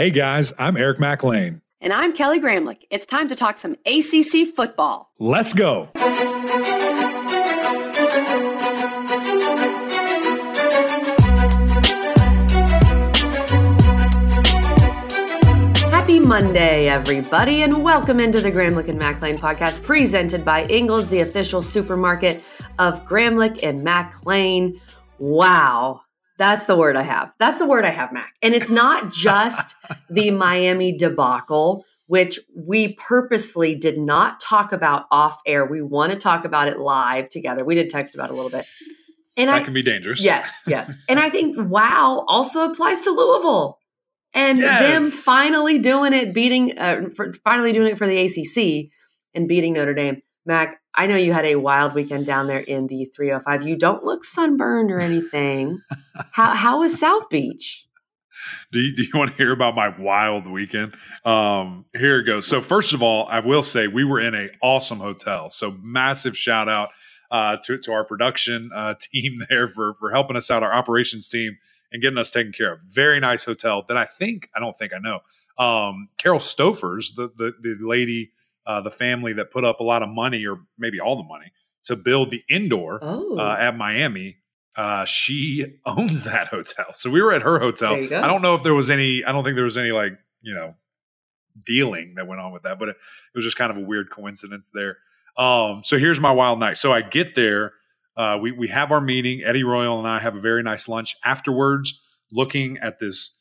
Hey guys, I'm Eric McLean. And I'm Kelly Gramlich. It's time to talk some ACC football. Let's go. Happy Monday, everybody, and welcome into the Gramlich and McLean podcast presented by Ingles, the official supermarket of Gramlich and McLean. Wow. That's the word I have. That's the word I have, Mac. And it's not just the Miami debacle, which we purposefully did not talk about off air. We want to talk about it live together. We did text about it a little bit. And that I, can be dangerous. Yes, yes. and I think wow also applies to Louisville and yes. them finally doing it, beating, uh, finally doing it for the ACC and beating Notre Dame. Mac, I know you had a wild weekend down there in the 305. You don't look sunburned or anything. how how was South Beach? Do you, do you want to hear about my wild weekend? Um, here it goes. So first of all, I will say we were in a awesome hotel. So massive shout out uh, to to our production uh, team there for for helping us out, our operations team, and getting us taken care of. Very nice hotel that I think I don't think I know. Um, Carol Stofers, the the, the lady uh, the family that put up a lot of money or maybe all the money to build the indoor uh, oh. uh, at Miami. Uh, she owns that hotel. So we were at her hotel. I don't know if there was any, I don't think there was any like, you know, dealing that went on with that, but it, it was just kind of a weird coincidence there. Um, so here's my wild night. So I get there, uh, we, we have our meeting. Eddie Royal and I have a very nice lunch afterwards, looking at this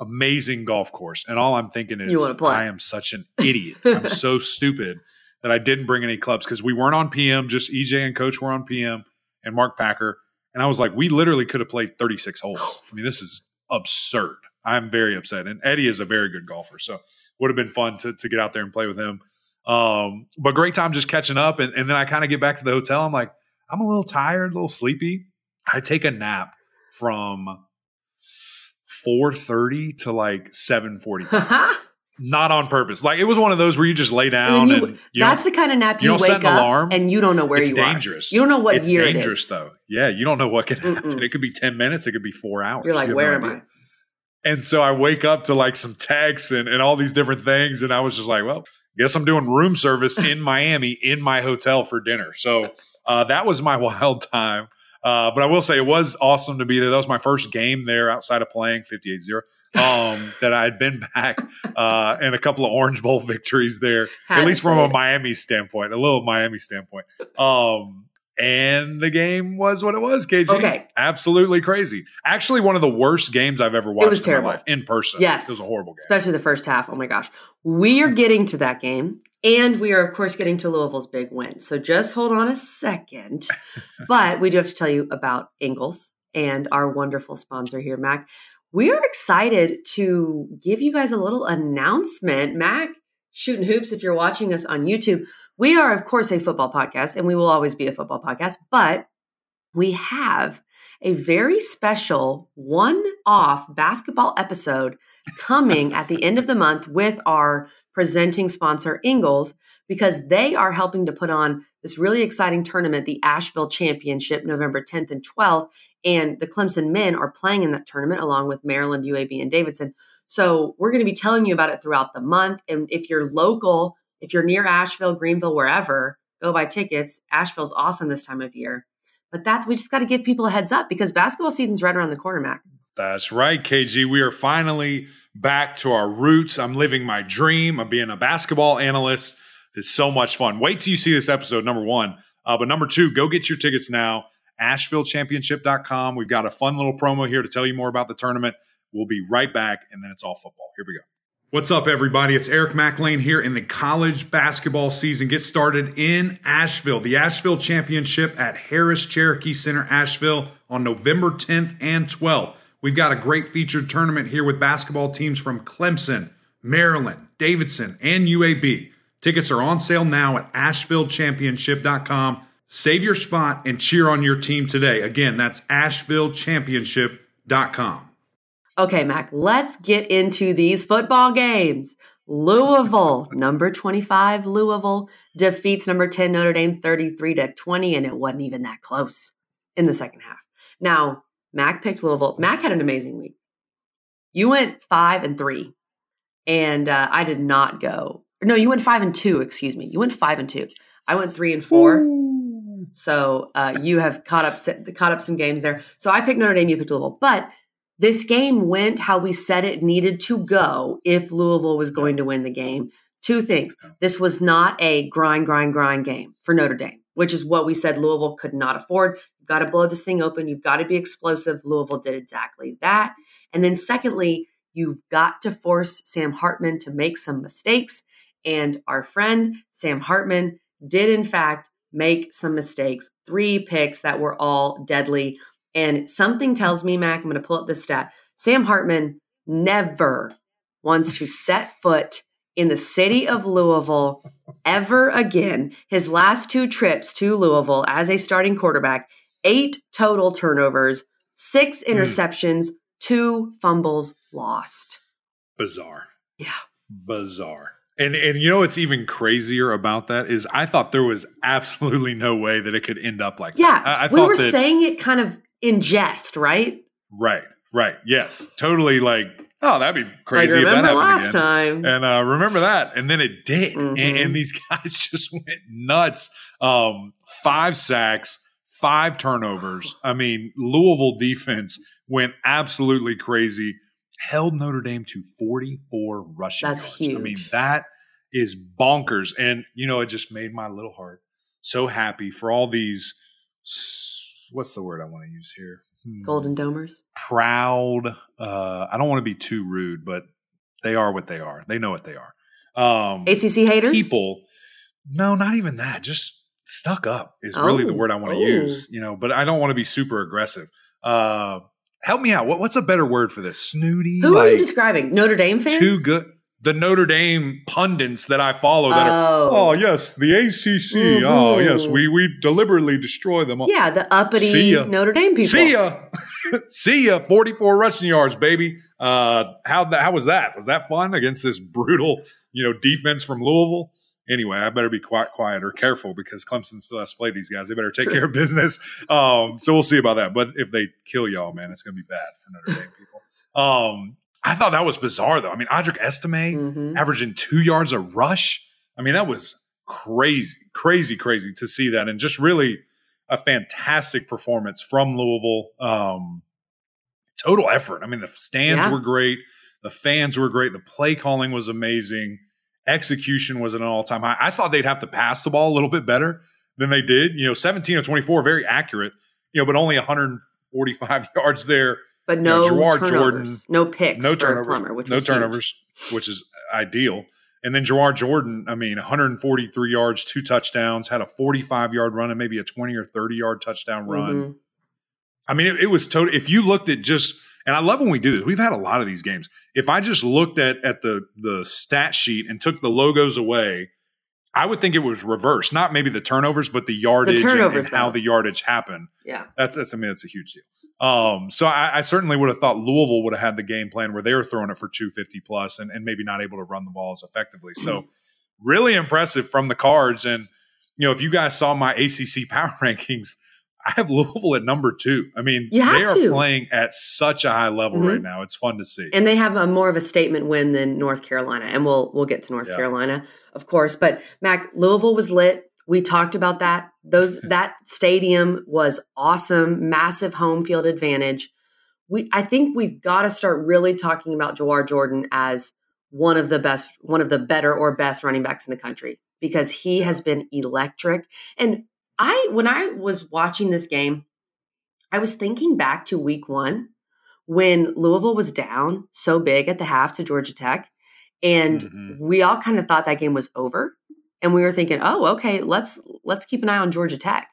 amazing golf course. And all I'm thinking is, I am such an idiot. I'm so stupid that I didn't bring any clubs because we weren't on PM. Just EJ and Coach were on PM and Mark Packer. And I was like, we literally could have played 36 holes. I mean, this is absurd. I'm very upset. And Eddie is a very good golfer. So would have been fun to, to get out there and play with him. Um, but great time just catching up. And, and then I kind of get back to the hotel. I'm like, I'm a little tired, a little sleepy. I take a nap from 4.30 to like 7.45 not on purpose. Like it was one of those where you just lay down and, you, and you that's the kind of nap you, you wake up alarm. and you don't know where it's you dangerous. are you don't know what year. it's year dangerous it though. Yeah you don't know what could happen. Mm-mm. it could be 10 minutes it could be four hours. You're like you where no am i? and so i wake up to like some texts and, and all these different things and i was just like well guess i'm doing room service in miami in my hotel for dinner. So uh, that was my wild time uh, but I will say it was awesome to be there. That was my first game there outside of playing 58 0 um, that I had been back uh, and a couple of Orange Bowl victories there, at least from a Miami standpoint, a little Miami standpoint. Um, and the game was what it was, KG. Okay. Absolutely crazy. Actually, one of the worst games I've ever watched it was terrible. in, in person. Yes. It was a horrible game. Especially the first half. Oh my gosh. We are getting to that game. And we are, of course, getting to Louisville's big win. So just hold on a second. but we do have to tell you about Ingles and our wonderful sponsor here, Mac. We are excited to give you guys a little announcement. Mac, shooting hoops, if you're watching us on YouTube, we are, of course, a football podcast and we will always be a football podcast, but we have a very special one off basketball episode coming at the end of the month with our presenting sponsor, Ingles, because they are helping to put on this really exciting tournament, the Asheville Championship, November 10th and 12th. And the Clemson men are playing in that tournament along with Maryland, UAB, and Davidson. So we're going to be telling you about it throughout the month. And if you're local, if you're near Asheville, Greenville, wherever, go buy tickets. Asheville's awesome this time of year. But that's we just got to give people a heads up because basketball season's right around the corner, Mac. That's right, KG. We are finally back to our roots. I'm living my dream of being a basketball analyst. It's so much fun. Wait till you see this episode, number one. Uh, but number two, go get your tickets now. AshevilleChampionship.com. We've got a fun little promo here to tell you more about the tournament. We'll be right back, and then it's all football. Here we go. What's up, everybody? It's Eric McLean here, in the college basketball season gets started in Asheville. The Asheville Championship at Harrah's Cherokee Center, Asheville, on November 10th and 12th. We've got a great featured tournament here with basketball teams from Clemson, Maryland, Davidson, and UAB. Tickets are on sale now at AshevilleChampionship.com. Save your spot and cheer on your team today. Again, that's AshevilleChampionship.com. Okay, Mac, let's get into these football games. Louisville, number 25, Louisville defeats number 10 Notre Dame 33 to 20, and it wasn't even that close in the second half. Now, Mac picked Louisville. Mac had an amazing week. You went five and three. and uh, I did not go. No, you went five and two. Excuse me, you went five and two. I went three and four. Ooh. So uh, you have caught up caught up some games there. So I picked Notre Dame, you picked Louisville, but this game went how we said it needed to go if Louisville was going to win the game. Two things. This was not a grind, grind, grind game for Notre Dame, which is what we said Louisville could not afford. Got to blow this thing open. You've got to be explosive. Louisville did exactly that. And then, secondly, you've got to force Sam Hartman to make some mistakes. And our friend Sam Hartman did, in fact, make some mistakes. Three picks that were all deadly. And something tells me, Mac, I'm going to pull up this stat. Sam Hartman never wants to set foot in the city of Louisville ever again. His last two trips to Louisville as a starting quarterback, eight total turnovers, six interceptions, mm. two fumbles lost. Bizarre. Yeah. Bizarre. And and you know what's even crazier about that is I thought there was absolutely no way that it could end up like yeah, that. I, I we were that, saying it kind of in jest, right? Right, right. Yes. Totally like oh, that'd be crazy like, if that happened last again. time. And uh, remember that. And then it did. Mm-hmm. And, and, these guys just went nuts. Um, five sacks, five turnovers. I mean, Louisville defense went absolutely crazy. Held Notre Dame to 44 rushing That's yards. huge. I mean, that is bonkers. And, you know, it just made my little heart so happy for all these. What's the word I want to use here? Hmm. Golden Domers. Proud. Uh, I don't want to be too rude, but they are what they are. They know what they are. Um, ACC haters. People. No, not even that. Just stuck up is really the Oh. word I want to Oh. use. You know, but I don't want to be super aggressive. Uh, help me out. What, what's a better word for this? Snooty. Who are you describing? Notre Dame fans? too good. The Notre Dame pundits that I follow that are. Oh. Oh yes, the ACC. Oh Mhm. yes, we we deliberately destroy them. all. Yeah, the uppity. Notre Dame people. See ya, see ya. Forty-four rushing yards, baby. Uh, how that? How was that? Was that fun against this brutal, you know, defense from Louisville? Anyway, I better be quiet, quiet or careful because Clemson still has to play these guys. They better take care of business. Um, so we'll see about that. But if they kill y'all, man, it's going to be bad for Notre Dame people. Um, I thought that was bizarre, though. I mean, Audric Estime Mhm. averaging two yards a rush. I mean, that was crazy, crazy, crazy to see that, and just really a fantastic performance from Louisville. Um, total effort. I mean, the stands Yeah. were great, the fans were great, the play calling was amazing, execution was at an all time high. I thought they'd have to pass the ball a little bit better than they did. You know, seventeen of twenty four, very accurate. You know, but only 145 yards there. But know, no Jawhar turnovers, Jordan- no picks, no turnovers, Plummer, which no was huge. turnovers, which is ideal. And then Jawhar Jordan, I mean, 143 yards, two touchdowns, had a 45 yard run and maybe a 20 or 30 yard touchdown run. Mhm. I mean, it, it was total. If you looked at just, and I love when we do this. We've had a lot of these games. If I just looked at at the the stat sheet and took the logos away, I would think it was reversed. Not maybe the turnovers, but the yardage and- turnovers, and, how the yardage happened. Yeah. That's that's I mean that's a huge deal. Um, so I, I certainly would have thought Louisville would have had the game plan where they were throwing it for 250 plus and, and maybe not able to run the ball as effectively. So really impressive from the cards. And you know, if you guys saw my ACC power rankings, I have Louisville at number two. I mean, they are to. playing at such a high level Mhm. right now. It's fun to see. And they have a more of a statement win than North Carolina, and we'll we'll get to North Yeah. Carolina, of course. But Mac, Louisville was lit. We talked about that. Those that stadium was awesome, massive home field advantage. We I think we've got to start really talking about Jawhar Jordan as one of the best, one of the better or best running backs in the country because he has been electric. And I when I was watching this game, I was thinking back to week one when Louisville was down so big at the half to Georgia Tech. And Mhm. we all kind of thought that game was over. And we were thinking, oh, okay, let's let's keep an eye on Georgia Tech.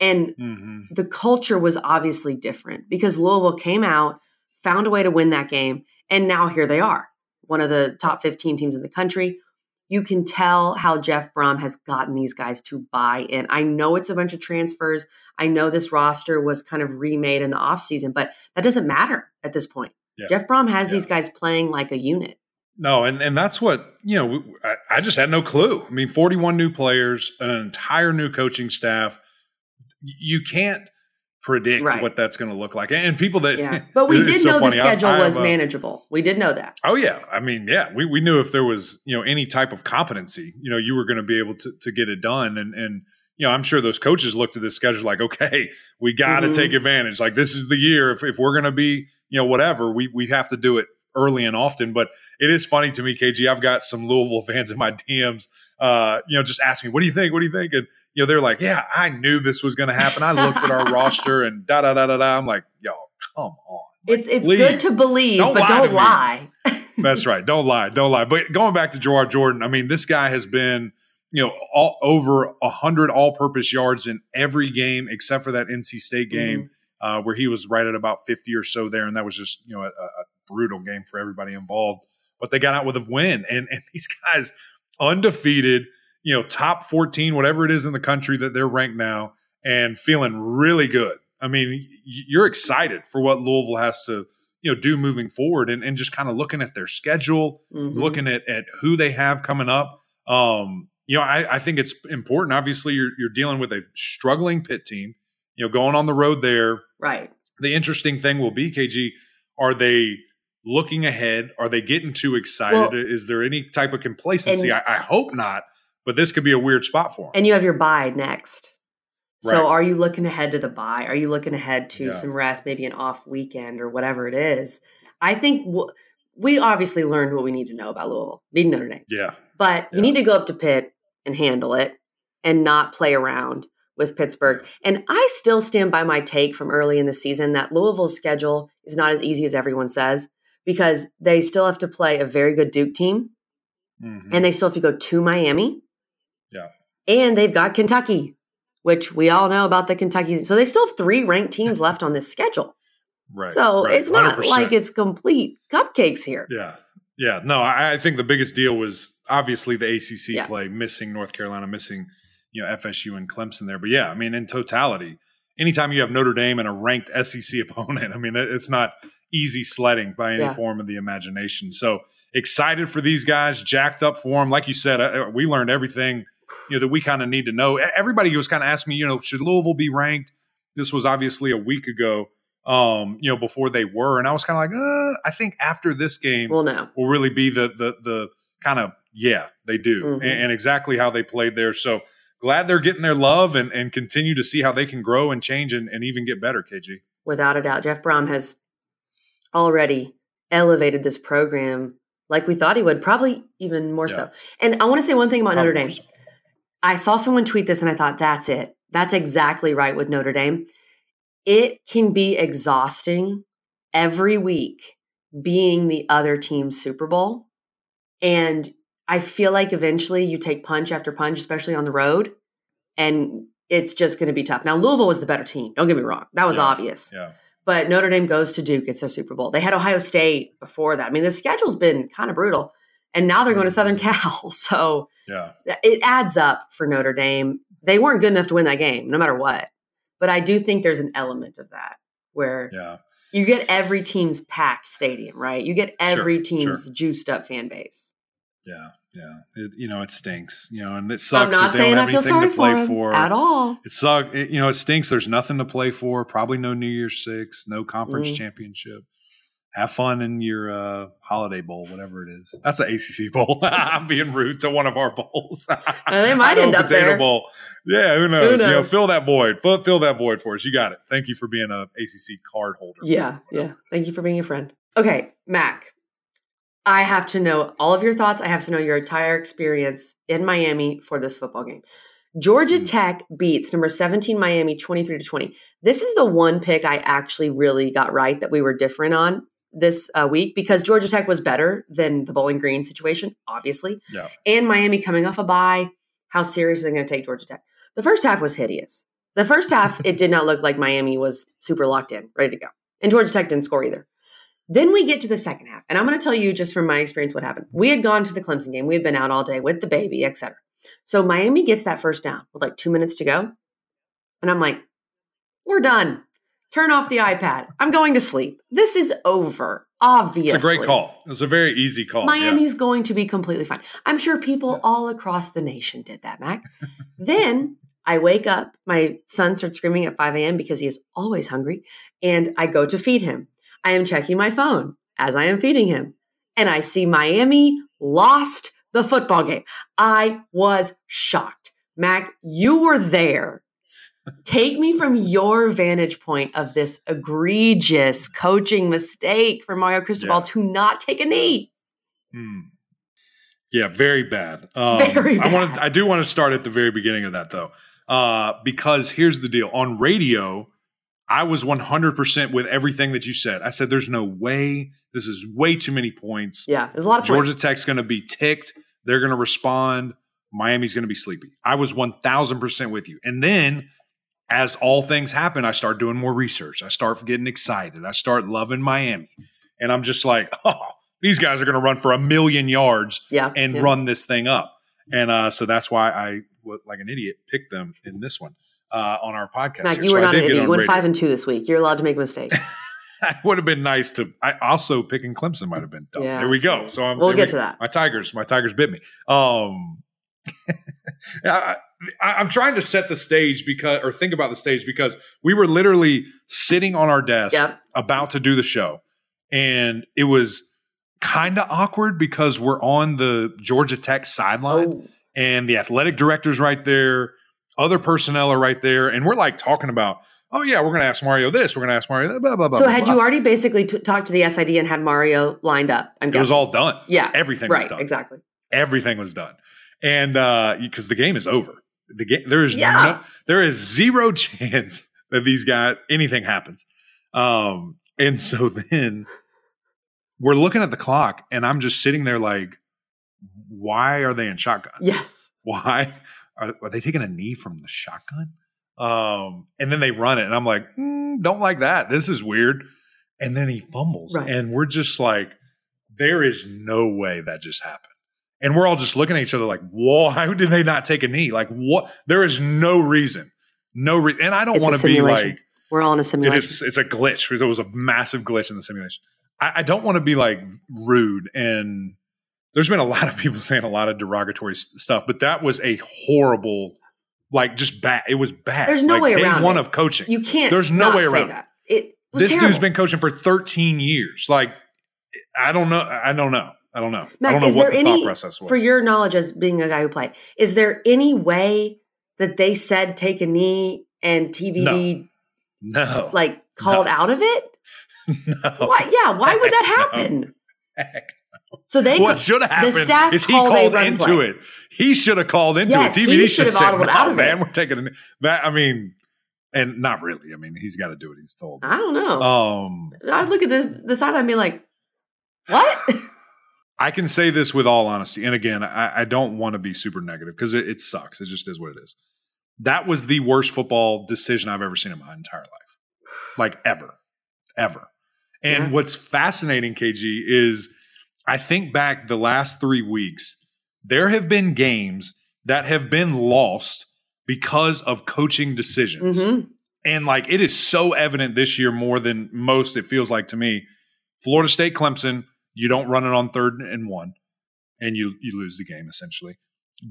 And Mhm. the culture was obviously different because Louisville came out, found a way to win that game, and now here they are, one of the top 15 teams in the country. You can tell how Jeff Brohm has gotten these guys to buy in. I know it's a bunch of transfers. I know this roster was kind of remade in the offseason, but that doesn't matter at this point. Yeah. Jeff Brohm has Yeah. these guys playing like a unit. No, and, and that's what, you know, we- I, I just had no clue. I mean, 41 new players, an entire new coaching staff. You can't predict Right. what that's going to look like. And people that, Yeah. But we did so know the funny. I- schedule I was a- manageable. We did know that. Oh yeah, I mean, yeah, we, we knew if there was you know any type of competency, you know, you were going to be able to to get it done, and and you know, I'm sure those coaches looked at this schedule like, okay, we got to Mhm. take advantage. Like this is the year. If if we're going to be you know whatever, we we have to do it early and often. But it is funny to me, KG. I've got some Louisville fans in my DMs, uh, you know, just asking me, what do you think? What do you think? And you know, they're like, yeah, I knew this was going to happen. I looked at our roster and da da da da da. I'm like, yo, come on. Like, It's it's please. good to believe, Don't but lie don't lie. That's right. Don't lie. Don't lie. But going back to Jawhar Jordan, I mean, this guy has been, you know, all over a hundred all-purpose yards in every game except for that NC State game uh, where he was right at about fifty or so there, and that was just you know a, a brutal game for everybody involved. But they got out with a win, and and these guys undefeated, you know, top fourteen, whatever it is in the country that they're ranked now, and feeling really good. I mean, you're excited for what Louisville has to you know do moving forward and, and just kind of looking at their schedule Mhm. looking at, at who they have coming up um you know I, I think it's important obviously you're, you're dealing with a struggling Pitt team you know going on the road there right. the interesting thing will be kg are they looking ahead are they getting too excited Well- is there any type of complacency I, I hope not but this could be a weird spot for them And you have your bye next. So Right. are you looking ahead to the bye? Are you looking ahead to Yeah. some rest, maybe an off weekend or whatever it is? I think w- we obviously learned what we need to know about Louisville, beating Notre Dame. yeah But you need to go up to Pitt and handle it and not play around with Pittsburgh. And I still stand by my take from early in the season that Louisville's schedule is not as easy as everyone says because they still have to play a very good Duke team Mhm. and they still have to go to Miami. Yeah. And they've got Kentucky, which we all know about the Kentucky. So they still have three ranked teams left on this schedule. right So right, it's not 100%. like it's complete cupcakes here. Yeah. Yeah. No, I, I think the biggest deal was obviously the ACC Yeah. play, missing North Carolina, missing, you know, FSU and Clemson there. But yeah, I mean, in totality, anytime you have Notre Dame and a ranked SEC opponent, I mean, it- it's not easy sledding by any Yeah. form of the imagination. So excited for these guys, jacked up for them. Like you said, uh, we learned everything, you know, that we kind of need to know. Everybody was kind of asking me, you know, should Louisville be ranked? This was obviously a week ago, um, you know, before they were. And I was kind of like, uh, I think after this game, Well, no. will really be the the the kind of yeah they do Mhm. and, and exactly how they played there. So glad they're getting their love and and continue to see how they can grow and change and, and even get better. KG. Without a doubt. Jeff Brohm has already elevated this program like we thought he would, probably even more Yeah. so. And I want to say one thing about Notre Dame. so. I saw someone tweet this and I thought, that's it. That's exactly right with Notre Dame. It can be exhausting every week being the other team's Super Bowl. And I feel like eventually you take punch after punch, especially on the road, and it's just going to be tough. Now, Louisville was the better team. Don't get me wrong. That was Yeah. obvious. Yeah. But Notre Dame goes to Duke. It's their Super Bowl. They had Ohio State before that. I mean, the schedule's been kind of brutal. And now they're going to Southern mm-hmm. Cal. So Yeah. it adds up for Notre Dame. They weren't good enough to win that game, no matter what. But I do think there's an element of that where Yeah. you get every team's packed stadium, right? You get every Sure, team's juiced up fan base. Yeah. Yeah. It, you know, it stinks. You know, and it I'm sucks not that they don't saying have I feel anything sorry to play for, for. at all. It sucks. It, you know, it stinks. There's nothing to play for. Probably no New Year's Six, no conference Mm. championship. Have fun in your uh, holiday bowl, whatever it is. That's an ACC bowl. I'm being rude to one of our bowls. they might end up potato there. bowl. Yeah, who knows? You know, fill that void. Fill, fill that void for us. You got it. Thank you for being a ACC card holder. Yeah, yeah. Thank you for being a friend. Okay, Mac. I have to know all of your thoughts. I have to know your entire experience in Miami for this football game. Georgia Hmm. Tech beats number 17 Miami 23 to 20. This is the one pick I actually really got right that we were different on this uh, week because Georgia Tech was better than the Bowling Green situation, obviously. Yeah. And Miami coming off a bye. How serious are they going to take Georgia Tech? The first half was hideous. The first half, it did not look like Miami was super locked in, ready to go. And Georgia Tech didn't score either. Then we get to the second half, and I'm going to tell you just from my experience what happened. We had gone to the Clemson game. We had been out all day with the baby, etc. So Miami gets that first down with like two minutes to go, and I'm like, "We're done. Turn off the iPad. I'm going to sleep. This is over. Obviously, It's a great call. It was a very easy call. yeah. Miami's going to be completely fine. I'm sure people Yeah. all across the nation did that, Mac. then I wake up, my son starts screaming at 5 a.m. because he is always hungry, and I go to feed him. I am checking my phone as I am feeding him, and I see Miami lost the football game. I was shocked. Mac, you were there. Take me from your vantage point of this egregious coaching mistake for Mario Cristobal Yeah. to not take a knee. Hmm. Yeah, very bad. Um, Very I want bad. I do want to start at the very beginning of that though, uh, because here's the deal. On radio, I was 100 percent with everything that you said. I said, "There's no way. This is way too many points. Yeah, there's a lot of Georgia points. Tech's going to be ticked. They're going to respond. Miami's going to be sleepy." I was 1,000 percent with you. And then, as all things happen, I start doing more research. I start getting excited. I start loving Miami, and I'm just like, "Oh, these guys are going to run for a million yards." Yeah, and yeah. run this thing up. And uh, so that's why I, like an idiot, picked them in this one uh, on our podcast. Mac, here. you were I not an idiot. You went radio. five and two this week. You're allowed to make a mistake. it would have been nice to. I also picking Clemson might have been dumb. Yeah. There we go. So I'm, We'll get we- to that. My Tigers, my Tigers bit me. Um, I, I'm trying to set the stage because, or think about the stage because we were literally sitting on our desk Yep. about to do the show, and it was kind of awkward because we're on the Georgia Tech sideline Oh, and the athletic director's right there, other personnel are right there, and we're like talking about, oh yeah, we're going to ask Mario this, we're going to ask Mario that, blah blah blah. so blah, had blah. you already basically t- talked to the SID and had Mario lined up? I'm It was all done. yeah, everything right, was done. exactly. Everything was done, and because the game is over, the game there is Yeah. no, there is zero chance that these guys anything happens. Um, and so then we're looking at the clock, and I'm just sitting there like, why are they in shotgun? Yes. why are, are they taking a knee from the shotgun? Um and then they run it and i'm like mm, don't like that. This is weird. And then he fumbles Right. and we're just like there is no way that just happened. And we're all just looking at each other like why did they not take a knee? Like what? There is no reason. No reason and i don't want to be like We're all in a simulation. is it's a glitch. There was a massive glitch in the simulation. I, I don't want to be like rude and there's been a lot of people saying a lot of derogatory s- stuff but that was a horrible like just bad it was bad There's no like, way day around one it. of coaching You can't. There's no way around that. It was this terrible. dude's been coaching for 13 years like i don't know i don't know i don't know i don't know is what there the any thought process was for your knowledge as being a guy who played? Is there any way that they said take a knee and TVD no like called No. out of it? no Why? Yeah. Why would that No. happen? Heck So they what should have happened staff is he called into play. it. He should have called into Yes, it. TVD should have said, "No, out of man, it." we're taking a, that." I mean, and not really. I mean, he's got to do what he's told. I don't know. Um, I'd look at this the side and be like, what? I can say this with all honesty, and again, I, I don't want to be super negative because it, it sucks. It just is what it is. That was the worst football decision I've ever seen in my entire life, like ever, ever. And Yeah. what's fascinating, KG, is I think back the last three weeks, there have been games that have been lost because of coaching decisions. hmm And like it is so evident this year more than most, it feels like to me. Florida State Clemson, you don't run it on third and one, and you you lose the game essentially.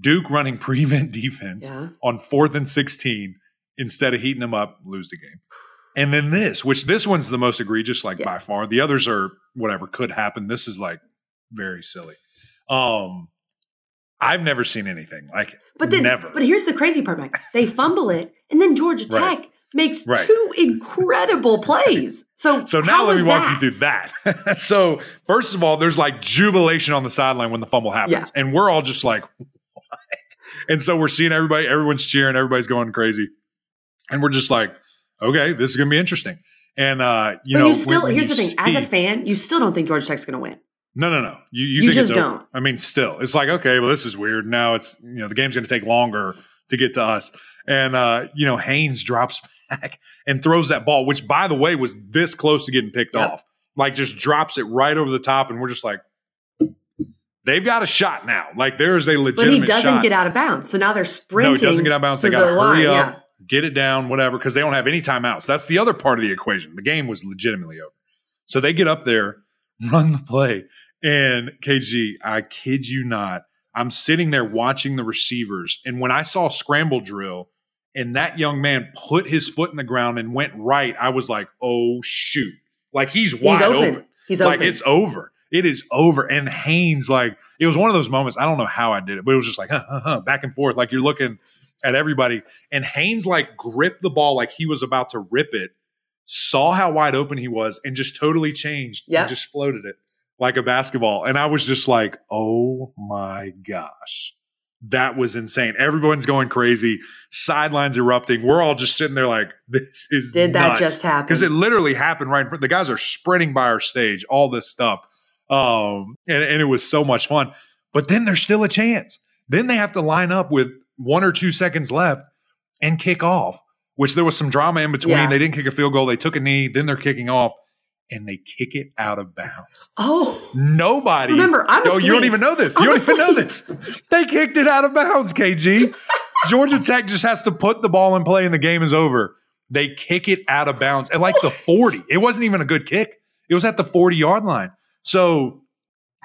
Duke running prevent defense Yeah. on fourth and 16 instead of heating them up, lose the game. And then this, which this one's the most egregious, like Yeah. by far. The others are whatever could happen. This is like very silly. Um, I've never seen anything like it. But then, never. but here's the crazy part, Mike. They fumble it, and then Georgia Right. Tech makes Right. two incredible plays. So, So now how let me walk that? you through that. so first of all, there's like jubilation on the sideline when the fumble happens, and we're all just like, "What?" And so we're seeing everybody, everyone's cheering, everybody's going crazy, and we're just like, okay, this is gonna be interesting. And uh, you but know, you still, when- when here's the thing: as a fan, you still don't think Georgia Tech's going to win. No, no, no, you you, You think just it's don't. I mean, still, it's like okay, well, this is weird. Now it's you know the game's gonna take longer to get to us, and uh, you know Haynes drops back and throws that ball, which by the way was this close to getting picked Yep. off. Like just drops it right over the top, and we're just like, they've got a shot now. Like there is a legitimate. But he doesn't shot. get out of bounds. So now they're sprinting. no, he doesn't get out of bounds. They got to the hurry line, up, get it down, whatever, because they don't have any timeouts. That's the other part of the equation. The game was legitimately over. So they get up there, run the play, and KG, I kid you not, I'm sitting there watching the receivers, and when I saw scramble drill, and that young man put his foot in the ground and went right, I was like, oh shoot. Like he's wide He's open. open. He's open. Like it's over. It is over. And Haynes, like, it was one of those moments. I don't know how I did it, but it was just like, huh, huh, huh, back and forth. Like you're looking at everybody. And Haynes, like, gripped the ball like he was about to rip it, saw how wide open he was, and just totally changed Yep. and just floated it like a basketball. And I was just like, oh my gosh. That was insane. Everyone's going crazy. Sidelines erupting. We're all just sitting there like, this is Did that just happen? because it literally happened right in front. The guys are sprinting by our stage, all this stuff, um, and, and it was so much fun. But then there's still a chance. Then they have to line up with one or two seconds left and kick off. Which there was some drama in between. Yeah. They didn't kick a field goal. They took a knee. Then they're kicking off, and they kick it out of bounds. oh, Nobody. remember, I'm No, you don't even know this. You I'm don't even know this. They kicked it out of bounds, KG. Georgia Tech just has to put the ball in play and the game is over. They kick it out of bounds at like the 40. It wasn't even a good kick. It was at the 40 yard line. So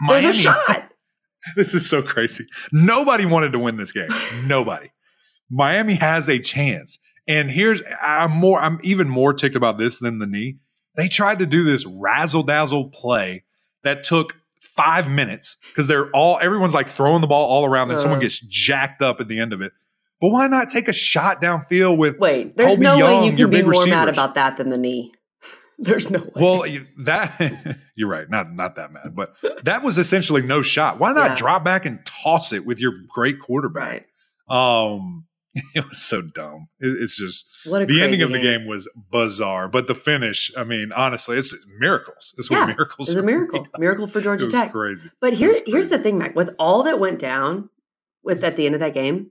There's Miami, a shot. this is so crazy. Nobody wanted to win this game. Nobody. Miami has a chance. And here's I'm more I'm even more ticked about this than the knee. They tried to do this razzle dazzle play that took five minutes because they're all everyone's like throwing the ball all around and someone Uh. gets jacked up at the end of it. But why not take a shot downfield with Wait, there's Colby no way you can be more mad about that than the knee. There's no way. well that you're right not not that mad but that was essentially no shot why not Yeah. drop back and toss it with your great quarterback right. Um, it was so dumb. It- it's just What the ending crazy of the game was bizarre, but the finish. I mean, honestly, it's miracles. It's Yeah, what miracles. It's a miracle. Miracle for It Georgia was Tech. crazy. But here's was here's the thing, Mac. With all that went down with at the end of that game,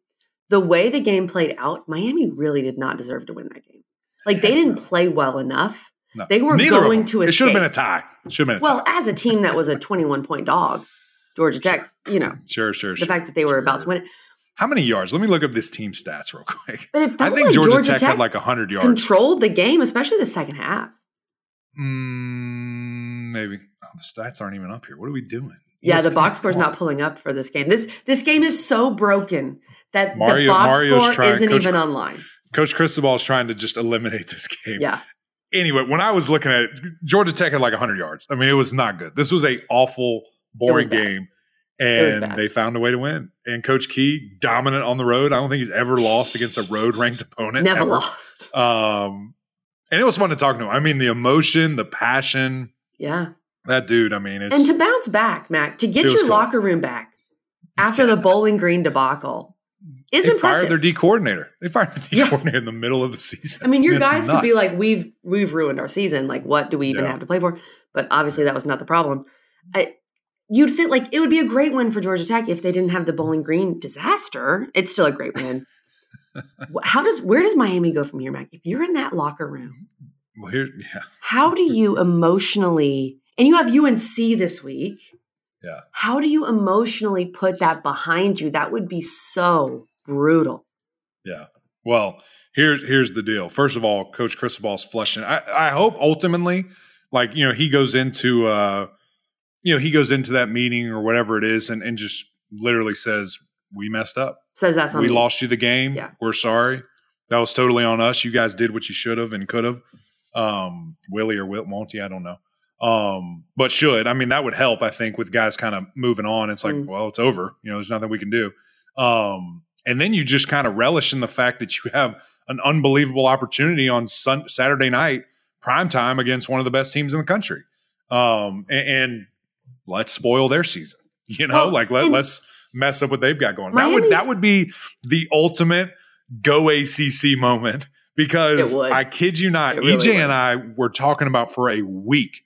the way the game played out, Miami really did not deserve to win that game. Like they didn't play well enough. No. They were Neither going to It should have been a tie. Should have been a Well, tie. as a team that was a 21 point dog, Georgia Tech, you know, Sure, sure, the sure. fact that they were about to win it. How many yards? Let me look up this team stats real quick. I think like Georgia, Georgia, Tech, Tech, had like hundred yards. controlled the game, especially the second half. Mm, maybe. Oh, the stats aren't even up here. What are we doing? Yeah, the box score's come on. not pulling up for this game. This this game is so broken that Mario- the box Mario's score trying- isn't Coach- even online. Coach Cristobal is trying to just eliminate this game. Yeah. anyway, when I was looking at it, Georgia Tech had like 100 yards. I mean, it was not good. This was a awful, boring game, and they found a way to win. And Coach Key, dominant on the road. I don't think he's ever lost against a road ranked opponent. Never ever. lost. Um, and it was fun to talk to him. I mean, the emotion, the passion. Yeah. That dude. I mean, it's And to bounce back, Mac, to get your cool. locker room back after the Bowling Green debacle is they impressive. fired their D coordinator. They fired the D Yeah. coordinator in the middle of the season. I mean, your It's guys could be like, "We've we've ruined our season. Like, what do we even Yeah. have to play for?" But obviously, that was not the problem. I, you'd think like it would be a great win for Georgia Tech if they didn't have the Bowling Green disaster. It's still a great win. How does where does Miami go from here, Mac? If you're in that locker room, well, here, yeah, how do you emotionally? And you have UNC this week. yeah. How do you emotionally put that behind you? That would be so brutal. Yeah. Well, here's here's the deal. First of all, Coach Cristobal's flushing. I, I hope ultimately, like you know, he goes into uh, you know, he goes into that meeting or whatever it is, and and just literally says, "We messed up. Says that's on we me. lost you the game. Yeah. We're sorry. That was totally on us. You guys did what you should have and could have. Um, Willie or Wilt Monty, I don't know. Um, but should I mean that would help? I think with guys kind of moving on. It's like, Mm. well, it's over. You know, there's nothing we can do. Um, and then you just kind of relish in the fact that you have an unbelievable opportunity on sun- Saturday night, prime time against one of the best teams in the country. Um, and, and let's spoil their season. You know, Well, like let, let's mess up what they've got going. That would that would be the ultimate go ACC moment because I kid you not, really EJ would. and I were talking about for a week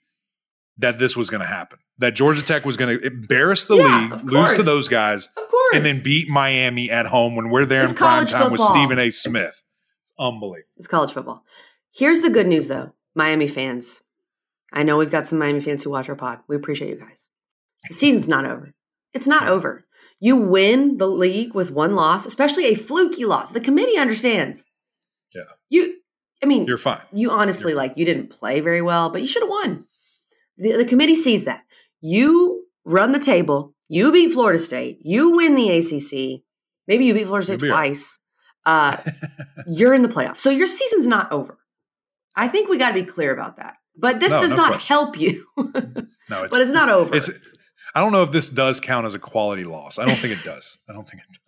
that this was going to happen. That Georgia Tech was going to embarrass the Yeah, league, lose to those guys, Of course. and then beat Miami at home when we're there It's in prime time with. Stephen A. Smith. It's unbelievable. It's college football. Here's the good news, though, Miami fans. I know we've got some Miami fans who watch our pod. We appreciate you guys. The season's not over. It's not over. You win the league with one loss, especially a fluky loss. The committee understands. Yeah. You, I mean, You're fine. you honestly You're like you didn't play very well, but you should have won. The, the committee sees that. You run the table. You beat Florida State. You win the ACC. Maybe you beat Florida State twice. uh, you're in the playoffs. So your season's not over. I think we got to be clear about that. But this No, does no not question. help you. No, it's, but it's not over. It's, I don't know if this does count as a quality loss. I don't think it does. I don't think it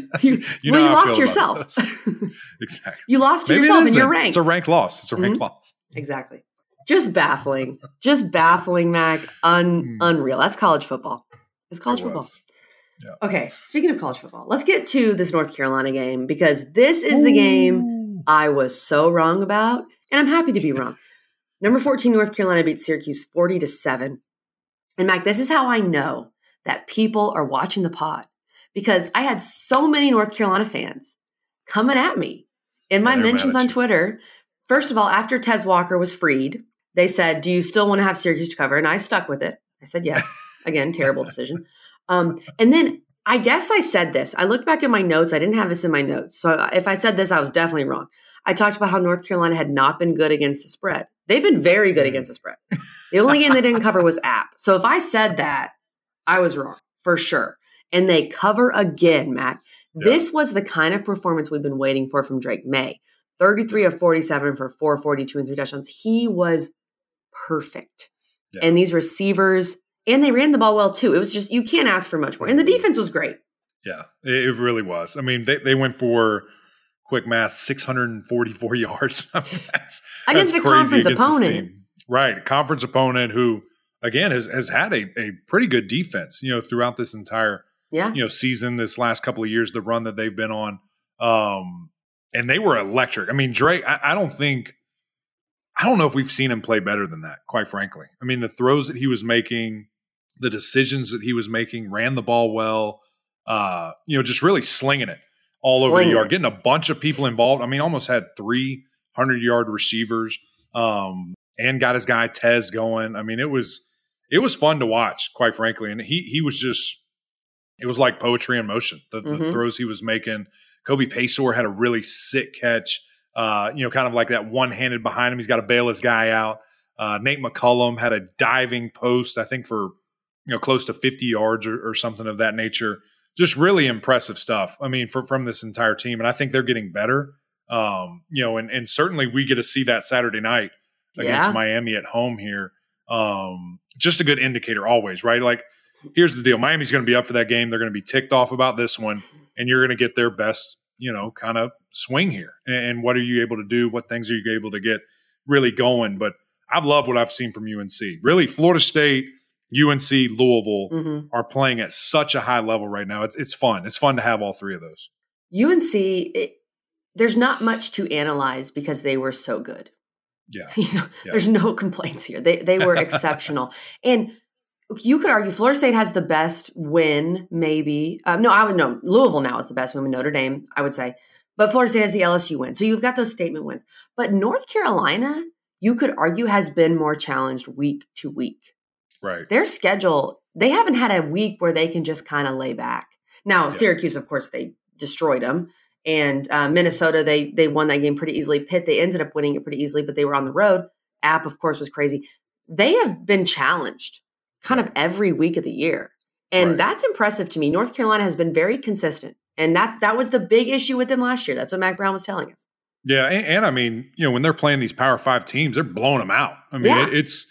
does. you, You well, you lost yourself. exactly. you lost Maybe yourself in your ranked. It's a rank loss. It's a ranked Mhm. loss. Exactly. Just baffling. Just baffling, Mac. Un- Hmm. Unreal. That's college football. It's college It football. was. Okay. Speaking of college football, let's get to this North Carolina game because this is the game I was so wrong about, and I'm happy to be wrong. Number 14, North Carolina beat Syracuse 40 to 7. And Mac, this is how I know that people are watching the pod because I had so many North Carolina fans coming at me in my Yeah, they're mad mentions on. Twitter. First of all, after Tez Walker was freed, they said, Do you still want to have Syracuse to cover? And I stuck with it. I said, Yes. Again, terrible decision. Um, and then I guess I said this. I looked back at my notes. I didn't have this in my notes. So if I said this, I was definitely wrong. I talked about how North Carolina had not been good against the spread. They've been very good against the spread. The only game they didn't cover was App. So if I said that, I was wrong for sure. And they cover again, Mac. This was the kind of performance we've been waiting for from Drake Maye. 33 of 47 for 442 and three touchdowns. He was perfect. Yeah. And these receivers, and they ran the ball well too. It was just, you can't ask for much more. And the mm-hmm. defense was great. Yeah, it, it really was. I mean, they, they went for quick math, 644 yards. I mean, that's, Against that's a crazy conference against opponent. Right. Conference opponent who, again, has, has had a, a pretty good defense, you know, throughout this entire, Yeah. you know, season, this last couple of years, the run that they've been on. Um, and they were electric. I mean, Drake, I, I don't think, I don't know if we've seen him play better than that, quite frankly. I mean, the throws that he was making, the decisions that he was making, ran the ball well, uh, you know, just really slinging it all over the yard, getting a bunch of people involved. I mean, almost had 300 yard receivers um, and got his guy Tez going. I mean, it was it was fun to watch, quite frankly. And he he was just it was like poetry in motion. The, the Mhm. throws he was making. Kobe Paysour had a really sick catch. Uh, you know, kind of like that one handed behind him. He's got to bail his guy out. Uh, Nate McCollum had a diving post, I think for you know close to 50 yards or, or something of that nature. Just really impressive stuff. I mean, for, from this entire team, and I think they're getting better. Um, you know, and and certainly we get to see that Saturday night against Yeah. Miami at home here. Um, just a good indicator always, right? Like, here's the deal: Miami's going to be up for that game. They're going to be ticked off about this one, and you're going to get their best, you know, kind of swing here. And, and what are you able to do? What things are you able to get really going? But I've loved what I've seen from UNC. Really, Florida State, UNC, Louisville hmm are playing at such a high level right now. It's it's fun. It's fun to have all three of those. UNC, it, there's not much to analyze because they were so good. Yeah. You know, Yeah. there's no complaints here. They they were exceptional, and you could argue Florida State has the best win. Maybe um, no, I would no. Louisville now is the best win with Notre Dame. I would say, but Florida State has the LSU win. So you've got those statement wins. But North Carolina, you could argue, has been more challenged week to week. Right. Their schedule, they haven't had a week where they can just kind of lay back. Now, Yeah. Syracuse, of course, they destroyed them. And uh, Minnesota, they they won that game pretty easily. Pitt, they ended up winning it pretty easily, but they were on the road. App, of course, was crazy. They have been challenged kind of every week of the year. And Right. that's impressive to me. North Carolina has been very consistent. And that's that was the big issue with them last year. That's what Mack Brown was telling us. Yeah, and, and I mean, you know, when they're playing these Power Five teams, they're blowing them out. I mean, Yeah. it, it's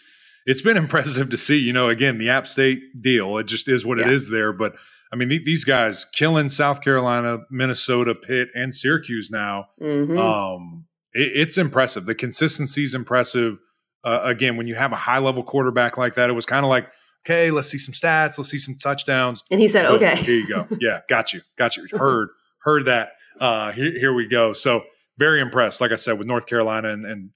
it's been impressive to see. You know, again, the App State deal, it just is what it Yeah. is there. But I mean, the- these guys killing South Carolina, Minnesota, Pitt, and Syracuse now. Mhm. Um, it, it's impressive. The consistency is impressive. Uh, again, when you have a high level quarterback like that, it was kind of like, okay, let's see some stats, let's see some touchdowns. and he said, Boom, okay. Here you go. Yeah, got you. Got you. Heard, heard that. Uh, here, here we go. So very impressed, like I said, with North Carolina and, and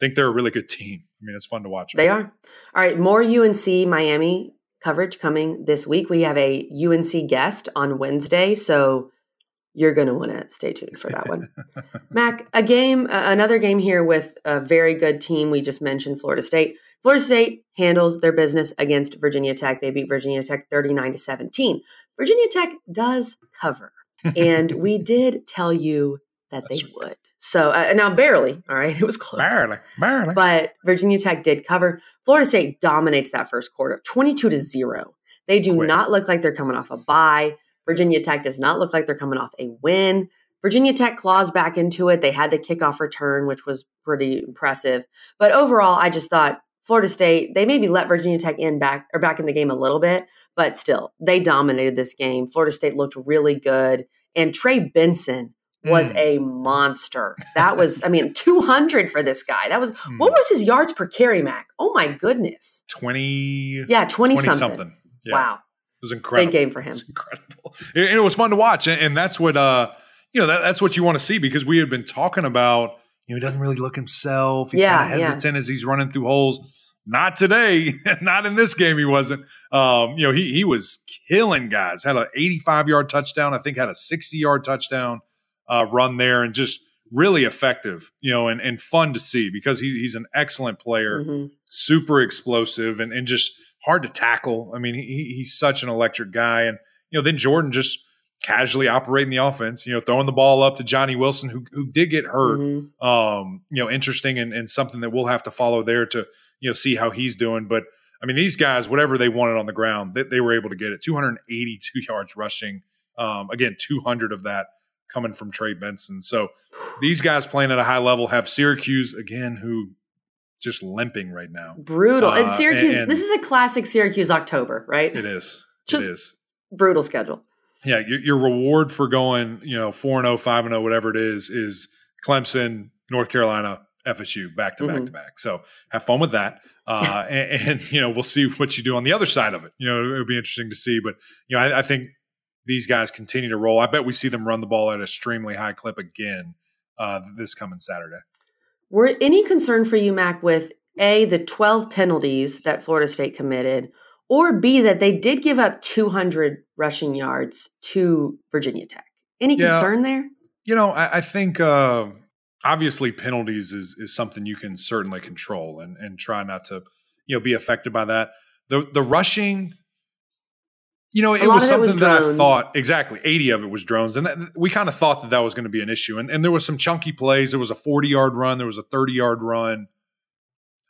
think they're a really good team. I mean, it's fun to watch. They are. All right, more UNC Miami coverage coming this week. We have a UNC guest on Wednesday, so you're going to want to stay tuned for that one. Mac, a game, uh, another game here with a very good team. We just mentioned Florida State. Florida State handles their business against Virginia Tech. They beat Virginia Tech 39 to 17. Virginia Tech does cover, and we did tell you that they right. would. So uh, now barely, all right, it was close. barely, barely. But Virginia Tech did cover. Florida State dominates that first quarter, 22 to 0. They do Quick. not look like they're coming off a bye. Virginia Tech does not look like they're coming off a win. Virginia Tech claws back into it. They had the kickoff return, which was pretty impressive. But overall, I just thought Florida State, they maybe let Virginia Tech in back or back in the game a little bit, but still, they dominated this game. Florida State looked really good. And Trey Benson was mm. a monster. That was, I mean, 200 for this guy. That was, mm. what was his yards per carry, Mac? Oh my goodness. 20. Yeah, 20, 20 something. something. Yeah. Wow. It was incredible. Big game for him. It was incredible. And it was fun to watch. And that's what, uh, you know, that, that's what you want to see because we had been talking about, you know, he doesn't really look himself. He's yeah, kind of hesitant yeah. as he's running through holes. Not today. Not in this game. He wasn't. Um, you know, he he was killing guys. Had an 85 yard touchdown. I think had a 60 yard touchdown uh, run there, and just really effective. You know, and and fun to see because he, he's an excellent player, mm-hmm. super explosive, and and just hard to tackle. I mean, he, he's such an electric guy, and you know, then Jordan just casually operating the offense, you know, throwing the ball up to Johnny Wilson, who who did get hurt. Mm-hmm. Um, you know, interesting and, and something that we'll have to follow there to you know see how he's doing. But I mean, these guys, whatever they wanted on the ground, they, they were able to get it. 282 yards rushing. Um, again, 200 of that coming from Trey Benson. So these guys playing at a high level have Syracuse again, who just limping right now. Brutal. Uh, and Syracuse, and, and this is a classic Syracuse October, right? It is. Just it is. Brutal schedule. Yeah, your, your reward for going, you know, 4 and 0, 5 and 0, whatever it is, is Clemson, North Carolina, FSU back to back mm-hmm. to back. So have fun with that. Uh, and, and, you know, we'll see what you do on the other side of it. You know, it'll be interesting to see. But, you know, I, I, think these guys continue to roll. I bet we see them run the ball at an extremely high clip again uh, this coming Saturday. Were any concern for you, Mac, with A, the 12 penalties that Florida State committed, or B, that they did give up 200 rushing yards to Virginia Tech? Any yeah, concern there? You know, I, I think. Uh, obviously penalties is is something you can certainly control and and try not to you know be affected by that. The the rushing, you know, it was something it was that I thought exactly eighty of it was Drones, and that, we kind of thought that that was going to be an issue. And and there was some chunky plays. There was a forty yard run. There was a thirty yard run.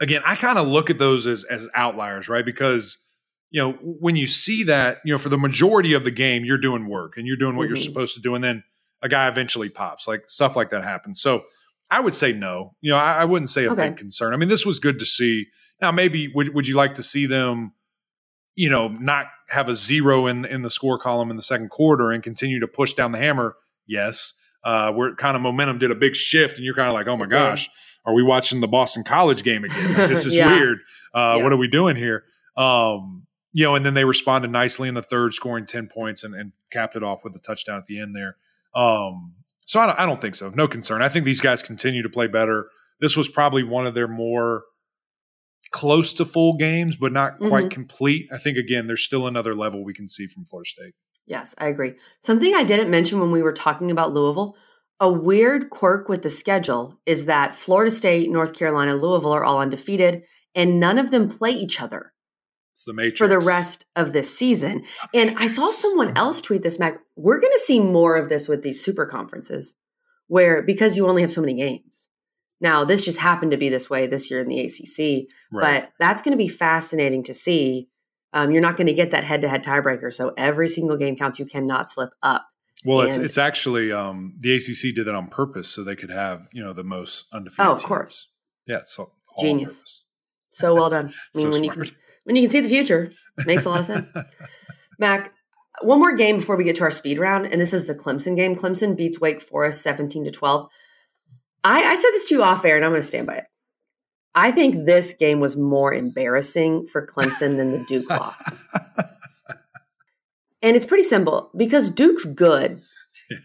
Again, I kind of look at those as as outliers, right? Because you know when you see that, you know, for the majority of the game, you're doing work and you're doing what mm-hmm. you're supposed to do, and then a guy eventually pops. Like stuff like that happens. So I would say no. You know, I, I wouldn't say a okay. big concern. I mean, this was good to see. Now, maybe would would you like to see them, you know, not have a zero in in the score column in the second quarter and continue to push down the hammer? Yes. Uh, where kind of momentum did a big shift, and you're kind of like, oh my it gosh, did. are we watching the Boston College game again? Like, this is yeah. weird. Uh, yeah. What are we doing here? Um, you know, and then they responded nicely in the third, scoring ten points and, and capped it off with a touchdown at the end there. Um, so I don't, I don't think so. No concern. I think these guys continue to play better. This was probably one of their more close to full games, but not quite mm-hmm. complete. I think again, there's still another level we can see from Florida State. Yes, I agree. Something I didn't mention when we were talking about Louisville, a weird quirk with the schedule is that Florida State, North Carolina, Louisville are all undefeated, and none of them play each other. It's the Matrix. For the rest of this season. And I saw someone else tweet this, Mac. We're going to see more of this with these super conferences where because you only have so many games. Now, this just happened to be this way this year in the ACC, right. but that's going to be fascinating to see. Um, you're not going to get that head to head tiebreaker. So every single game counts. You cannot slip up. Well, and, it's it's actually um, the ACC did that on purpose so they could have you know the most undefeated. Oh, of teams. course. Yeah, so genius. So well done. I mean, so when smart. you when you can see the future, makes a lot of sense. Mac, one more game before we get to our speed round, and this is the Clemson game. Clemson beats Wake Forest 17 to 12. I, I said this to you off air, and I'm going to stand by it. I think this game was more embarrassing for Clemson than the Duke loss. And it's pretty simple because Duke's good. Yeah.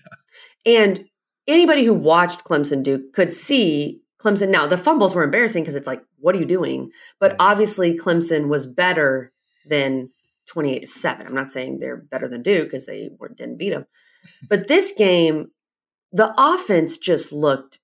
And anybody who watched Clemson Duke could see Clemson. Now, the fumbles were embarrassing because it's like, what are you doing? But obviously, Clemson was better than 28 to 7. I'm not saying they're better than Duke because they didn't beat them. But this game, the offense just looked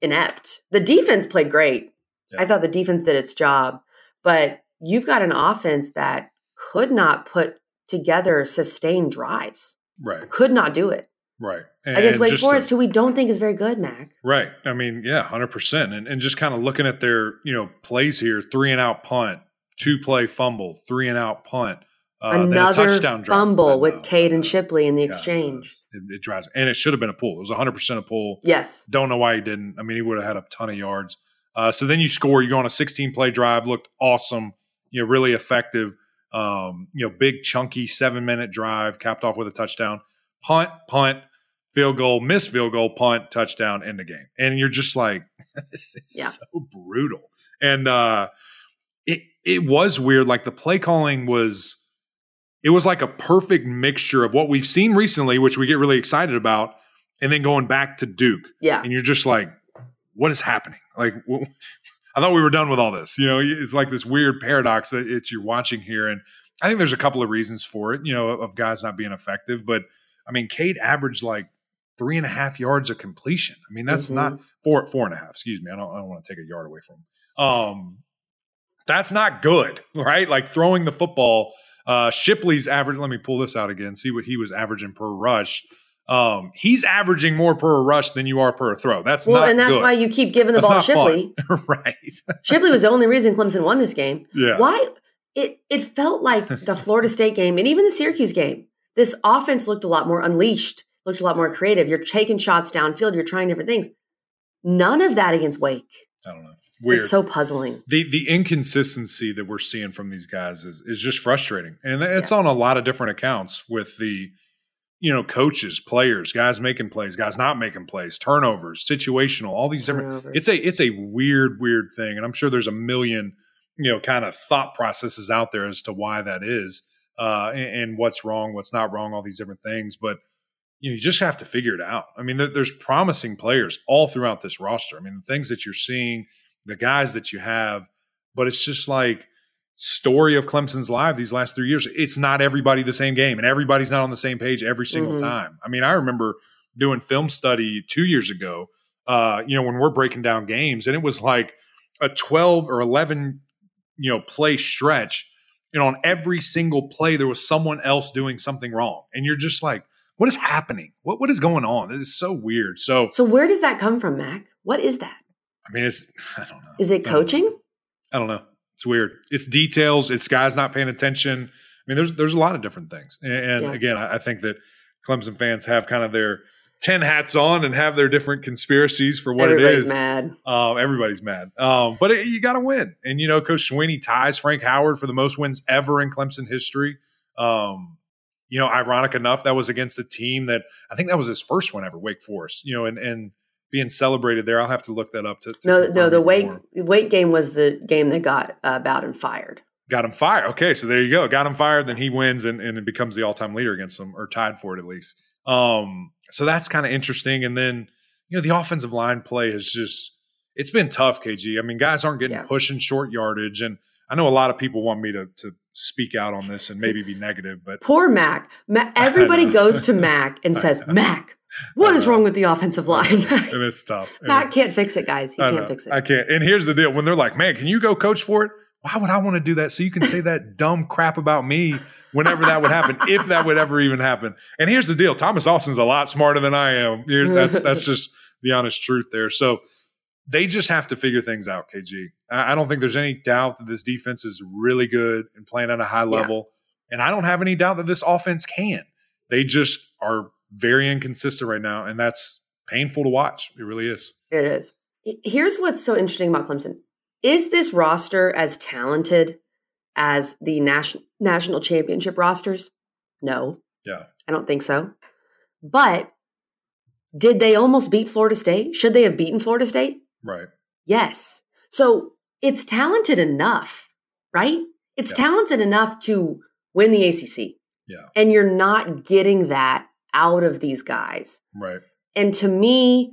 inept. The defense played great. Yeah. I thought the defense did its job, but you've got an offense that could not put together sustained drives. Right. Could not do it. Right. And Against Wake Forest, who we don't think is very good, Mac. Right. I mean, yeah, 100%. And, and just kind of looking at their, you know, plays here, three and out punt, two play fumble, three and out punt, Uh, Another touchdown fumble with know, Cade I and. Shipley in the God, exchange. It, it drives, and it should have been a pull. It was 100 percent a pull. Yes. Don't know why he didn't. I mean, he would have had a ton of yards. Uh, so then you score. You go on a 16 play drive. Looked awesome. You know, really effective. Um, you know, big chunky seven minute drive capped off with a touchdown. Punt, punt, field goal, missed field goal, punt, touchdown, end the game. And you're just like, this is Yeah. so brutal. And uh, it it was weird. Like the play calling was. It was like a perfect mixture of what we've seen recently, which we get really excited about, and then going back to Duke Yeah. and you're just like, what is happening? Like, I thought we were done with all this. You know, it's like this weird paradox that it's you're watching here, and I think there's a couple of reasons for it. You know, of guys not being effective, but I mean, Cade averaged like three and a half yards of completion. I mean, that's Mhm. not four four and a half. Excuse me, I don't I don't want to take a yard away from him. Um, that's not good, right? Like throwing the football. Uh, Shipley's average. Let me pull this out again. See what he was averaging per rush. Um, he's averaging more per rush than you are per throw. That's Well, and that's good. why you keep giving the That's ball Shipley. right. Shipley was the only reason Clemson won this game. Yeah. Why? It it felt like the Florida State game and even the Syracuse game. This offense looked a lot more unleashed, looked a lot more creative. You're taking shots downfield, you're trying different things. None of that against Wake. I don't know. Weird. It's so puzzling. the the inconsistency that we're seeing from these guys is is just frustrating, and it's Yeah. on a lot of different accounts with the you know coaches, players, guys making plays, guys not making plays, turnovers, situational, all these different. Turnovers. It's a it's a weird weird thing, and I'm sure there's a million you know kind of thought processes out there as to why that is, uh, and, and what's wrong, what's not wrong, all these different things, but. You, know, you just have to figure it out. I mean, there, there's promising players all throughout this roster. I mean, the things that you're seeing, the guys that you have, but it's just like story of Clemson's life these last three years. It's not everybody the same game, and everybody's not on the same page every single Mhm. time. I mean, I remember doing film study two years ago. Uh, you know, when we're breaking down games, and it was like a twelve or eleven, you know, play stretch. And on every single play, there was someone else doing something wrong, and you're just like, "What is happening? What what is going on? This is so weird." So, So where does that come from, Mac? What is that? I mean, it's I don't know. Is it I don't know. coaching? I don't know. It's weird. It's details. It's guys not paying attention. I mean, there's there's a lot of different things. And, and Yeah. again, I, I think that Clemson fans have kind of their ten hats on and have their different conspiracies for what Everybody's it is. mad. Um, everybody's mad. Um, but it, you got to win. And you know, Coach Swinney ties Frank Howard for the most wins ever in Clemson history. Um, you know, ironic enough, that was against a team that I think that was his first one ever, Wake Forest. You know, and and being celebrated there. I'll have to look that up to. to No, no. The weight more. Wake game was the game that got uh, Bowden fired. Got him fired. Okay, so there you go. Got him fired. Then he wins and, and it becomes the all time leader against them, or tied for it at least. Um, so that's kind of interesting. And then you know the offensive line play has just it's been tough. KG. I mean, guys aren't getting Yeah. pushing short yardage, and I know a lot of people want me to to speak out on this and maybe be negative, but Poor Mac. Ma- everybody goes to Mac and says, "Mac, what is wrong with the offensive line?" and it's tough. It Mac is- can't fix it, guys. He I can't know. fix it. I can't. And here's the deal: when they're like, "Man, can you go coach for it?" Why would I want to do that? So you can say that dumb crap about me whenever that would happen, if that would ever even happen. And here's the deal: Thomas Austin's a lot smarter than I am. That's that's just the honest truth there. So they just have to figure things out. KG, I don't think there's any doubt that this defense is really good and playing at a high level, and I don't have any doubt that this offense can. They just are very inconsistent right now, and that's painful to watch. It really is. It is. Here's what's so interesting about Clemson. Is this roster as talented as the national national championship rosters? No. Yeah. I don't think so. But did they almost beat Florida State? Should they have beaten Florida State? Right. Yes. So it's talented enough, right? It's Yeah. talented enough to win the ACC. Yeah. And you're not getting that out of these guys. Right. And to me,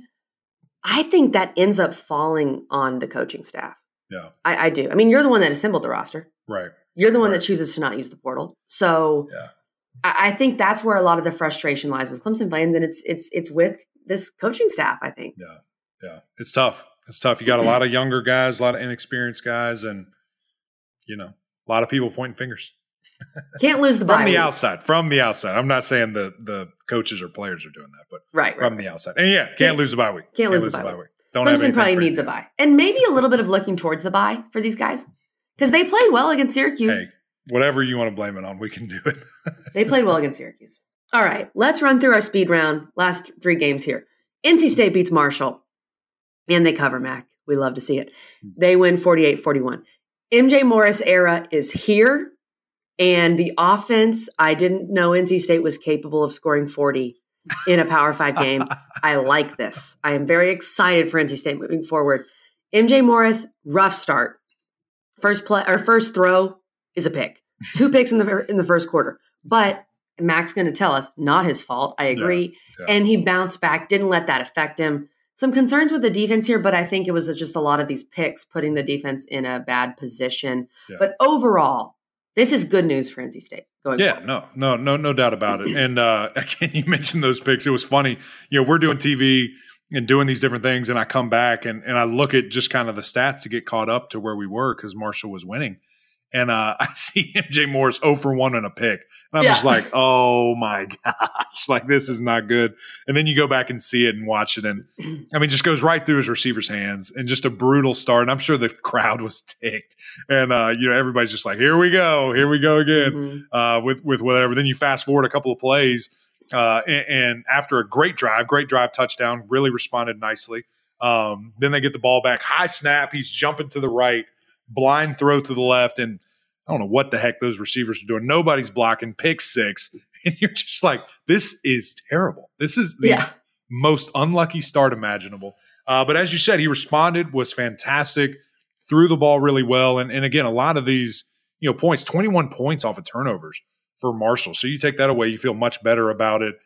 I think that ends up falling on the coaching staff. Yeah. I, I do. I mean, you're the one that assembled the roster. Right. You're the one Right. that chooses to not use the portal. So Yeah. I, I think that's where a lot of the frustration lies with Clemson fans, and it's it's it's with this coaching staff. I think. Yeah. Yeah. It's tough. It's tough. You got a lot of younger guys, a lot of inexperienced guys, and you know, a lot of people pointing fingers Can't lose the from the week. outside. From the outside. I'm not saying the the coaches or players are doing that, but Right. right. from the outside. And yeah, can't, Can't- lose the bye week. can't lose the bye week. Don't have Clemson probably needs a bye, and maybe a little bit of looking towards the bye for these guys because they played well against Syracuse. Hey, whatever you want to blame it on, we can do it. they played well against Syracuse. All right, let's run through our speed round. Last three games here. NC State beats Marshall, and they cover Mac. We love to see it. Hmm. They win 48 41. MJ Morris era is here, and the offense, I didn't know NC State was capable of scoring 40 in a Power Five game. I like this. I am very excited for NC State moving forward. MJ Morris, rough start. First play or first throw is a pick. Two picks in the in the first quarter, but Mac's going to tell us not his fault. I agree, yeah, yeah. and he bounced back. Didn't let that affect him. Some concerns with the defense here, but I think it was just a lot of these picks putting the defense in a bad position. Yeah. But overall, this is good news for NC State. Going yeah, forward. no, no, no, no doubt about it. And uh, again, you mentioned those picks. It was funny. You know, we're doing TV and doing these different things, and I come back and and I look at just kind of the stats to get caught up to where we were because Marshall was winning and uh, I see MJ Morris 0 for 1 and a pick. And I'm yeah. just like, oh my gosh, like this is not good. And then you go back and see it and watch it. And I mean, just goes right through his receiver's hands and just a brutal start. And I'm sure the crowd was ticked. And, uh, you know, everybody's just like, here we go. Here we go again mm-hmm. uh, with, with whatever. Then you fast forward a couple of plays. Uh, and, and, after a great drive, great drive touchdown, really responded nicely. Um, then they get the ball back, high snap. He's jumping to the right blind throw to the left, and I don't know what the heck those receivers are doing. Nobody's blocking, pick six, and you're just like, this is terrible. This is the yeah. most unlucky start imaginable. Uh, but as you said, he responded, was fantastic, threw the ball really well, and and again, a lot of these you know points, 21 points off of turnovers for Marshall. So you take that away, you feel much better about it.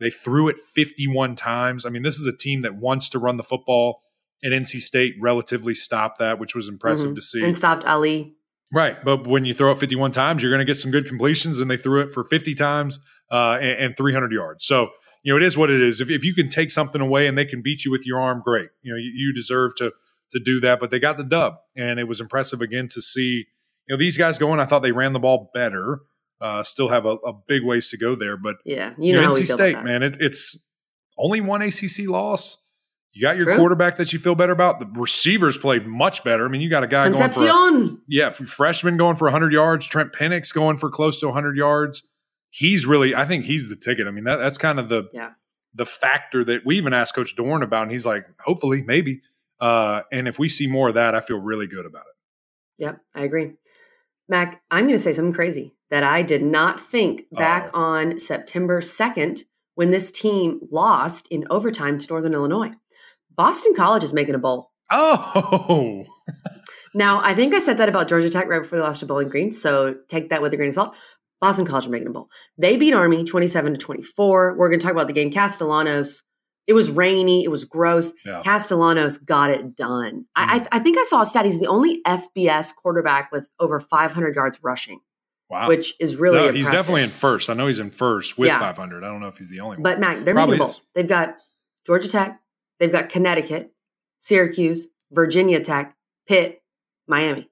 They threw it 51 times. I mean, this is a team that wants to run the football and NC State relatively stopped that, which was impressive mm-hmm. to see. And stopped Ali. Right. But when you throw it 51 times, you're going to get some good completions, and they threw it for 50 times uh, and, and, 300 yards. So, you know, it is what it is. If, if you can take something away and they can beat you with your arm, great. You know, you, you deserve to to do that. But they got the dub, and it was impressive again to see, you know, these guys going. I thought they ran the ball better. Uh, still have a, a, big ways to go there, but yeah, you know, you know NC State, man, it, it's only one ACC loss you got your True. quarterback that you feel better about. The receivers played much better. I mean, you got a guy Concepcion. going for yeah, freshman going for 100 yards. Trent Pennix going for close to 100 yards. He's really, I think he's the ticket. I mean, that, that's kind of the yeah. the factor that we even asked Coach Doeren about, and he's like, hopefully, maybe. Uh, and if we see more of that, I feel really good about it. Yep, I agree. Mac, I'm going to say something crazy that I did not think back Uh-oh. on September 2nd when this team lost in overtime to Northern Illinois. Boston College is making a bowl. Oh. now, I think I said that about Georgia Tech right before they lost to Bowling Green, so take that with a grain of salt. Boston College is making a bowl. They beat Army 27 to 24. We're going to talk about the game. Castellanos, it was rainy, it was gross. Yeah. Castellanos got it done. Mm. I, I, I, think I saw a stat. He's the only FBS quarterback with over 500 yards rushing. Wow. Which is really no, He's definitely in first. I know he's in first with yeah. 500. I don't know if he's the only one. But Mac, they're Probably making a bowl. Is. They've got Georgia Tech, They've got Connecticut, Syracuse, Virginia Tech, Pitt, Miami.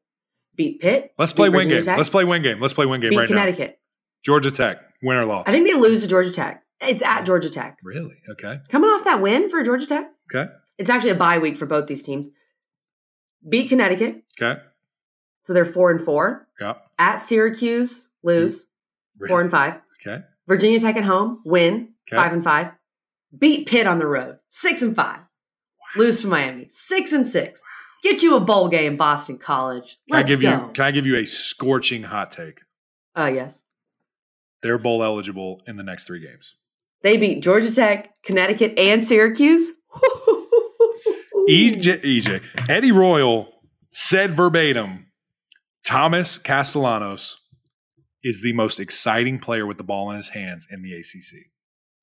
Beat Pitt. Let's play win game. Tech, Let's play win game. Let's play win game right Connecticut. now. Georgia Tech, win or loss? I think they lose to Georgia Tech. It's at Georgia Tech. Really? Okay. Coming off that win for Georgia Tech. Okay. It's actually a bye week for both these teams. Beat Connecticut. Okay. So they're four and four. Yeah. At Syracuse, lose. Really? Four and five. Okay. Virginia Tech at home, win. Okay. Five and five beat Pitt on the road, six and five. Wow. Lose to Miami, six and six. Get you a bowl game, Boston College. Let's can I give go. you? Can I give you a scorching hot take? Uh yes. They're bowl eligible in the next three games. They beat Georgia Tech, Connecticut, and Syracuse. EJ, EJ Eddie Royal said verbatim, Thomas Castellanos is the most exciting player with the ball in his hands in the ACC.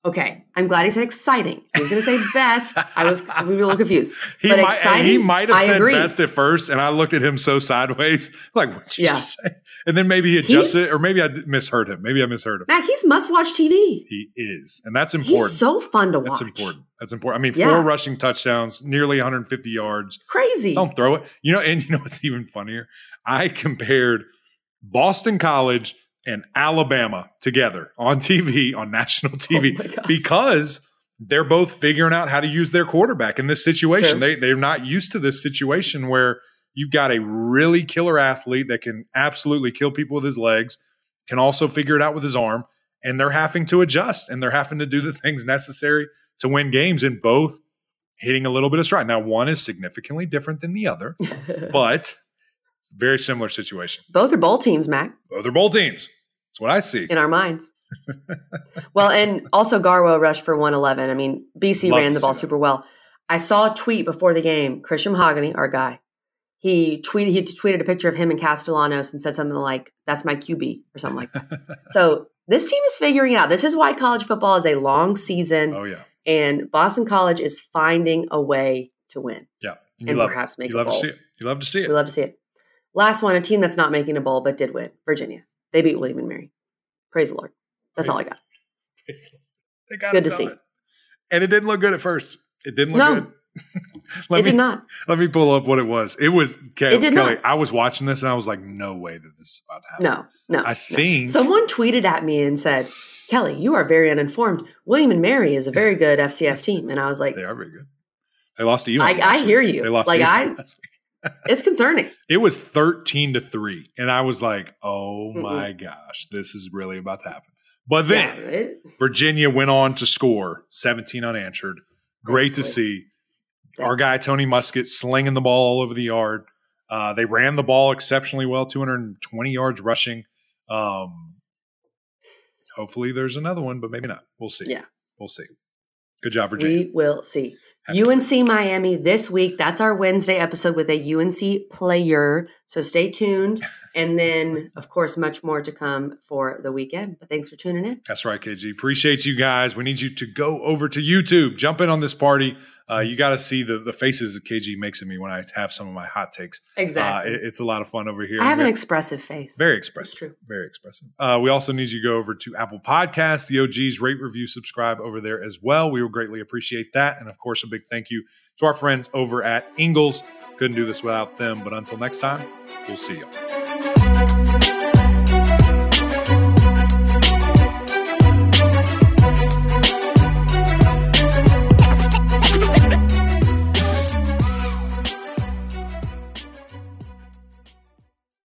Okay, I'm glad he said exciting. He was going to say best. I was we were a little confused. He but might, exciting, he might have I said agree. best at first, and I looked at him so sideways, like what you yeah. just say? And then maybe he adjusted, he's, or maybe I misheard him. Maybe I misheard him. Matt, he's must-watch TV. He is, and that's important. He's so fun to watch. That's important. That's important. I mean, yeah. four rushing touchdowns, nearly 150 yards. Crazy. Don't throw it. You know, and you know what's even funnier? I compared Boston College and Alabama together on TV, on national TV, oh because they're both figuring out how to use their quarterback in this situation. They they're not used to this situation where You've got a really killer athlete that can absolutely kill people with his legs, can also figure it out with his arm, and they're having to adjust and they're having to do the things necessary to win games in both hitting a little bit of stride. Now, one is significantly different than the other, but it's a very similar situation. Both are bowl teams, Mac. Both are bowl teams. That's what I see. In our minds. well, and also Garwo rushed for 111. I mean, BC Love ran the ball that. super well. I saw a tweet before the game. Christian Mahogany, our guy, he tweeted he tweeted a picture of him and Castellanos and said something like, "That's my QB" or something like that. so this team is figuring it out. This is why college football is a long season, oh yeah, and Boston College is finding a way to win yeah. And and love perhaps it. make You love to see it. You love to see it. We love to see it. Last one, a team that's not making a bowl but did win, Virginia. They beat William and Mary. Praise the Lord. That's Praise all I got. They got Good to see. And it didn't look good at first. It didn't look No. good. let it me did not. let me pull up what it was. It was Ke- It did Kelly. not. I was watching this and I was like, no way that this is about to happen. No, no. I no. think Someone tweeted at me and said, Kelly, you are very uninformed. William and Mary is a very good FCS team. And I was like, they are very good. They lost to Elon. I, I hear you. They lost Like, to I, last week. It's concerning. It was 13 to 3. And I was like, oh Mm-mm. my gosh, this is really about to happen. But Yeah, then it- Virginia went on to score 17 unanswered. Great to Thankfully. see. Our guy, Tony Muskett, slinging the ball all over the yard. Uh, they ran the ball exceptionally well, 220 yards rushing. Um, hopefully there's another one, but maybe not. We'll see. Yeah. We'll see. Good job, Virginia. we will see. UNC Miami this week. That's our Wednesday episode with a UNC player. So stay tuned. And then, of course, much more to come for the weekend. But thanks for tuning in. That's right, KG. Appreciate you guys. We need you to go over to YouTube, jump in on this party. Uh, you got to see the the faces that KG makes of me when I have some of my hot takes. Uh, Exactly. it- it's a lot of fun over here. I have an expressive face. very That's expressive. true. Very expressive. Uh, we also need you to go over to Apple Podcasts, the OGs, rate, review, subscribe over there as well. We will greatly appreciate that. And of course, a big thank you to our friends over at Ingles. Couldn't do this without them. But until next time, we'll see you.